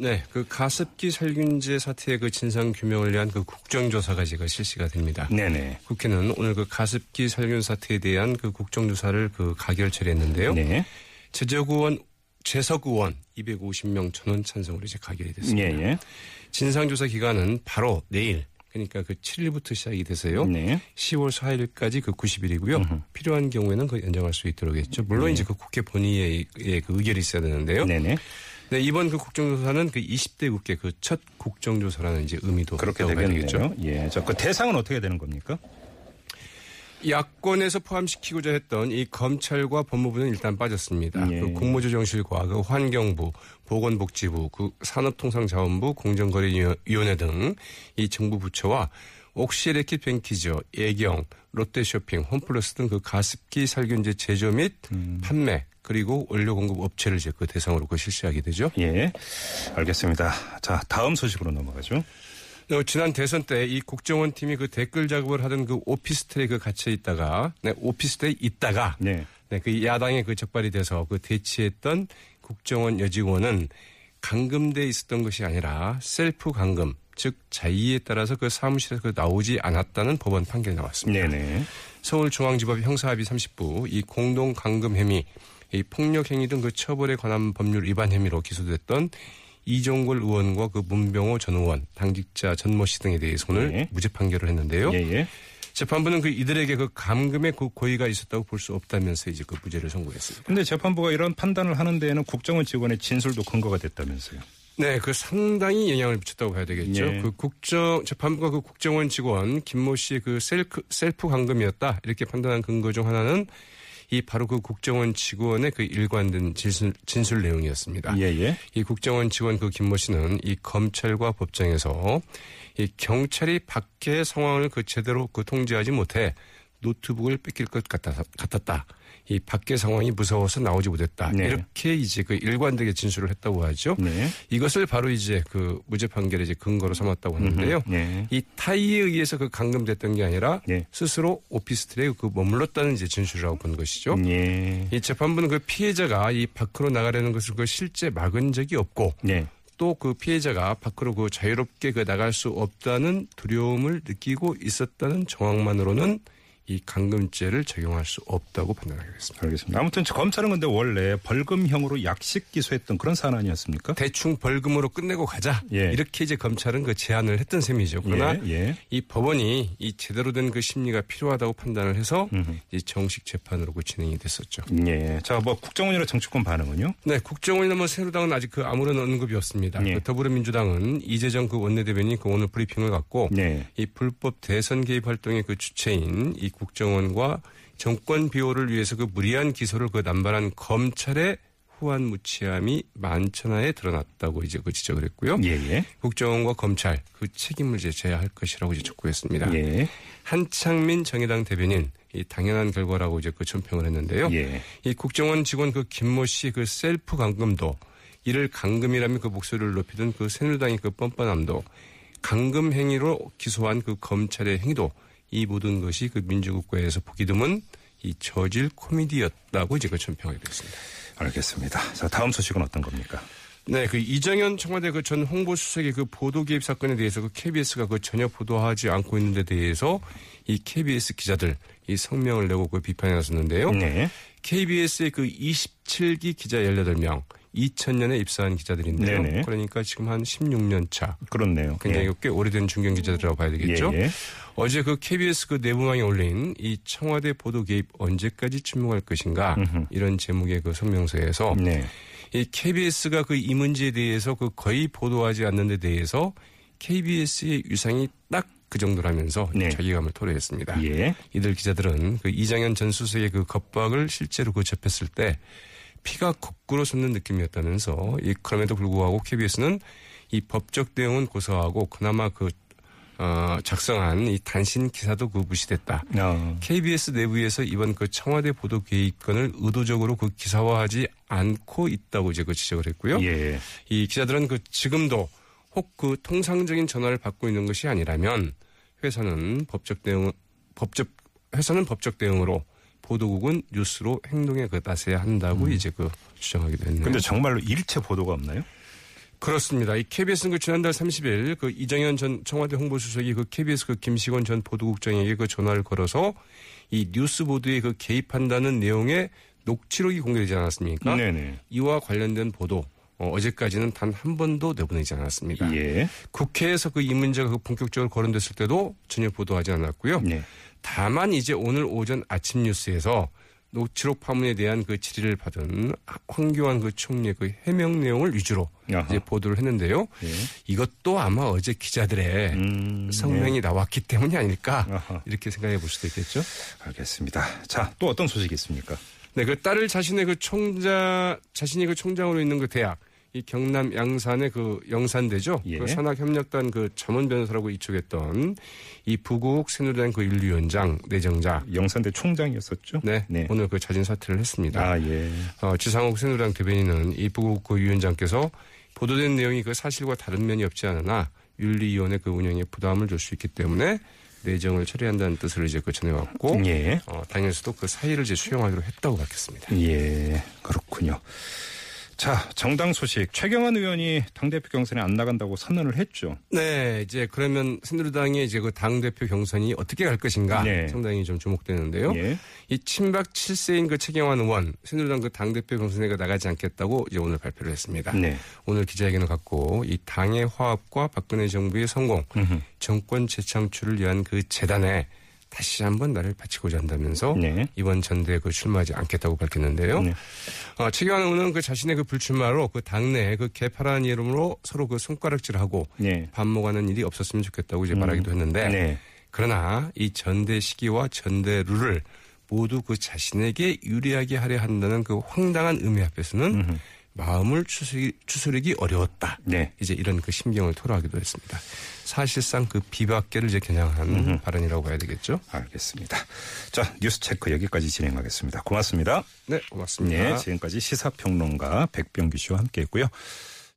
네, 그 가습기 살균제 사태의 그 진상 규명을 위한 그 국정조사가 지금 실시가 됩니다. 네네. 국회는 오늘 그 가습기 살균 사태에 대한 그 국정조사를 그 가결 처리했는데요. 네. 제적 의원 재석 의원 250명 전원 찬성으로 이제 가결이 됐습니다. 예, 예. 진상조사 기간은 바로 내일 그러니까 그 7일부터 시작이 돼서요. 네. 10월 4일까지 그 90일이고요. 필요한 경우에는 그 연장할 수 있도록 했죠. 물론 이제 그 국회 본의의 의 그 의결이 있어야 되는데요. 네네. 네, 이번 그 국정조사는 그 20대 국회 그 첫 국정조사라는 이제 의미도 그렇게 되겠네요. 예. 자, 그 대상은 어떻게 되는 겁니까? 야권에서 포함시키고자 했던 이 검찰과 법무부는 일단 빠졌습니다. 예. 그 국무조정실과 그 환경부, 보건복지부, 그 산업통상자원부, 공정거래위원회 등 이 정부 부처와 옥시레킷 뱅키저, 예경, 롯데쇼핑, 홈플러스 등 그 가습기 살균제 제조 및 음. 판매 그리고 원료 공급 업체를 이제 그 대상으로 그 실시하게 되죠. 예. 알겠습니다. 자, 다음 소식으로 넘어가죠. 네, 지난 대선 때 이 국정원 팀이 그 댓글 작업을 하던 그 오피스텔에 그 갇혀 있다가, 네, 오피스텔에 있다가, 네. 네, 그 야당에 그 적발이 돼서 그 대치했던 국정원 여직원은 감금돼 있었던 것이 아니라 셀프 감금, 즉 자의에 따라서 그 사무실에서 그 나오지 않았다는 법원 판결이 나왔습니다. 네네. 서울중앙지법 형사합의 30부 이 공동 감금 혐의, 이 폭력 행위 등 그 처벌에 관한 법률 위반 혐의로 기소됐던 이종걸 의원과 그 문병호 전 의원, 당직자 전모 씨 등에 대해서 오늘 네. 무죄 판결을 했는데요. 예, 예. 재판부는 그 이들에게 그 감금의 그 고의가 있었다고 볼 수 없다면서 이제 그 무죄를 선고했습니다. 근데 재판부가 이런 판단을 하는 데에는 국정원 직원의 진술도 근거가 됐다면서요. 네, 그 상당히 영향을 미쳤다고 봐야 되겠죠. 예. 그 국정 재판부가 그 국정원 직원 김모 씨의 그 셀프 셀프 감금이었다 이렇게 판단한 근거 중 하나는 이 바로 그 국정원 직원의 그 일관된 진술, 진술 내용이었습니다. 예, 예. 이 국정원 직원 그 김모 씨는 이 검찰과 법정에서 이 경찰이 밖의 상황을 그 제대로 그 통제하지 못해 노트북을 뺏길 것 같았다. 이 밖의 상황이 무서워서 나오지 못했다. 네. 이렇게 이제 그 일관되게 진술을 했다고 하죠. 네. 이것을 바로 이제 그 무죄 판결의 이제 근거로 삼았다고 하는데요. 네. 이 타이에 의해서 그 감금됐던 게 아니라 네. 스스로 오피스텔에 그 머물렀다는 이제 진술이라고 본 것이죠. 예. 이 재판부는 그 피해자가 이 밖으로 나가려는 것을 그 실제 막은 적이 없고 네. 또그 피해자가 밖으로 그 자유롭게 그 나갈 수 없다는 두려움을 느끼고 있었다는 정황만으로는 이 감금죄를 적용할 수 없다고 판단하게 됐습니다. 알겠습니다. 아무튼 검찰은 근데 원래 벌금형으로 약식 기소했던 그런 사안 아니었습니까? 대충 벌금으로 끝내고 가자 예. 이렇게 이제 검찰은 그 제안을 했던 셈이죠. 그러나 예, 예. 이 법원이 이 제대로 된 그 심리가 필요하다고 판단을 해서 이 정식 재판으로 그 진행이 됐었죠. 예. 자, 뭐 국정원이나 정치권 반응은요? 네, 국정원이나 뭐 새누당은 아직 그 아무런 언급이 없습니다. 예. 그 더불어민주당은 이재정 그 원내대변인이 그 오늘 브리핑을 갖고 네. 이 불법 대선 개입 활동의 그 주체인 이 국정원과 정권 비호를 위해서 그 무리한 기소를 그 남발한 검찰의 후한 무치함이 만천하에 드러났다고 이제 그 지적을 했고요. 예, 예. 국정원과 검찰 그 책임을 이제 져야 할 것이라고 이제 촉구했습니다. 예. 한창민 정의당 대변인 이 당연한 결과라고 이제 그 전평을 했는데요. 예. 이 국정원 직원 그 김모 씨 그 셀프 감금도 이를 감금이라면 그 목소리를 높이던 그 새누리당의 그 뻔뻔함도 감금 행위로 기소한 그 검찰의 행위도 이 모든 것이 그 민주국가에서 보기 드문 이 저질 코미디였다고 이제 그 전평하게 됐습니다. 알겠습니다. 자, 다음 소식은 어떤 겁니까? 네, 그 이정현 청와대 그 전 홍보수석의 그 보도 개입 사건에 대해서 그 KBS가 그 전혀 보도하지 않고 있는 데 대해서 이 KBS 기자들 이 성명을 내고 그 비판에 나섰는데요. 네. KBS의 그 27기 기자 18명, 2000년에 입사한 기자들인데요. 네네. 그러니까 지금 한 16년 차. 그렇네요. 굉장히 예. 꽤 오래된 중견 기자들이라고 봐야 되겠죠. 예, 예. 어제 그 KBS 그 내부망에 올린 이 청와대 보도 개입 언제까지 침묵할 것인가 이런 제목의 그 성명서에서 네. 이 KBS가 그 이 문제에 대해서 그 거의 보도하지 않는 데 대해서 KBS의 위상이 딱 그 정도라면서 네. 자기감을 토로했습니다. 예. 이들 기자들은 그 이장현 전 수석의 그 겁박을 실제로 그 접했을 때 피가 거꾸로 솟는 느낌이었다면서 이 그럼에도 불구하고 KBS는 이 법적 대응은 고사하고 그나마 그 어, 작성한 이 단신 기사도 그 무시됐다. 어. KBS 내부에서 이번 그 청와대 보도 계획권을 의도적으로 그 기사화하지 않고 있다고 이제 그 지적을 했고요. 예. 이 기자들은 그 지금도 혹 그 통상적인 전화를 받고 있는 것이 아니라면 회사는 법적 대응 법적 회사는 법적 대응으로 보도국은 뉴스로 행동에 그 따서야 한다고 이제 그 주장하기도 했네요. 근데 정말로 일체 보도가 없나요? 그렇습니다. 이 KBS는 그 지난달 30일 그 이정현 전 청와대 홍보수석이 그 KBS 그 김시건 전 보도국장에게 그 전화를 걸어서 이 뉴스 보도에 그 개입한다는 내용의 녹취록이 공개되지 않았습니까? 네네. 이와 관련된 보도 어, 어제까지는 단 한 번도 내보내지 않았습니다. 예. 국회에서 그 이 문제가 그 본격적으로 거론됐을 때도 전혀 보도하지 않았고요. 네. 다만 이제 오늘 오전 아침 뉴스에서 녹취록 파문에 대한 그 질의를 받은 황교안 그 총리의 그 해명 내용을 위주로 아하. 이제 보도를 했는데요. 예. 이것도 아마 어제 기자들의 음, 성명이 나왔기 때문이 아닐까 아하. 이렇게 생각해 볼 수도 있겠죠. 알겠습니다. 자, 또 어떤 소식이 있습니까? 네, 그 딸을 자신의 그 총장 자신이 그 총장으로 있는 그 대학 이 경남 양산의 그 영산대죠. 예. 그 산학협력단 그 전문 변호사라고 이쪽했던 이 부국 새누리당 그 윤리위원장 내정자. 영산대 총장이었었죠? 네, 네. 오늘 그 자진 사퇴를 했습니다. 아, 예. 어, 지상욱 새누리당 대변인은 이 부국 그 위원장께서 보도된 내용이 그 사실과 다른 면이 없지 않으나 윤리위원회 그 운영에 부담을 줄 수 있기 때문에 내정을 처리한다는 뜻을 이제 그 전해왔고 예. 어, 당에서도 그 사의를 이제 수용하기로 했다고 밝혔습니다. 예, 그렇군요. 자, 정당 소식. 최경환 의원이 당대표 경선에 안 나간다고 선언을 했죠. 네, 이제 그러면 새누리당의 이제 그 당 대표 경선이 어떻게 갈 것인가 네. 상당히 좀 주목되는데요. 예. 이 친박 7세인 그 최경환 의원 새누리당 그 당 대표 경선에 그 나가지 않겠다고 이제 오늘 발표를 했습니다. 네. 오늘 기자회견을 갖고 이 당의 화합과 박근혜 정부의 성공, 음흠. 정권 재창출을 위한 그 재단에 다시 한번 나를 바치고자 한다면서 네. 이번 전대에 그 출마하지 않겠다고 밝혔는데요. 네. 어, 최경환 의원은 그 자신의 그 불출마로 그 당내에 그 개파라는 이름으로 서로 그 손가락질하고 네. 반목하는 일이 없었으면 좋겠다고 이제 말하기도 했는데 네. 그러나 이 전대 시기와 전대 룰을 모두 그 자신에게 유리하게 하려 한다는 그 황당한 의미 앞에서는 마음을 추스리, 추스리기 어려웠다. 네. 이제 이런 그 심경을 토로하기도 했습니다. 사실상 그 비박계를 이제 겨냥한 발언이라고 봐야 되겠죠. 알겠습니다. 자, 뉴스 체크 여기까지 진행하겠습니다. 고맙습니다. 네, 고맙습니다. 네, 지금까지 시사평론가 백병규 씨와 함께 했고요.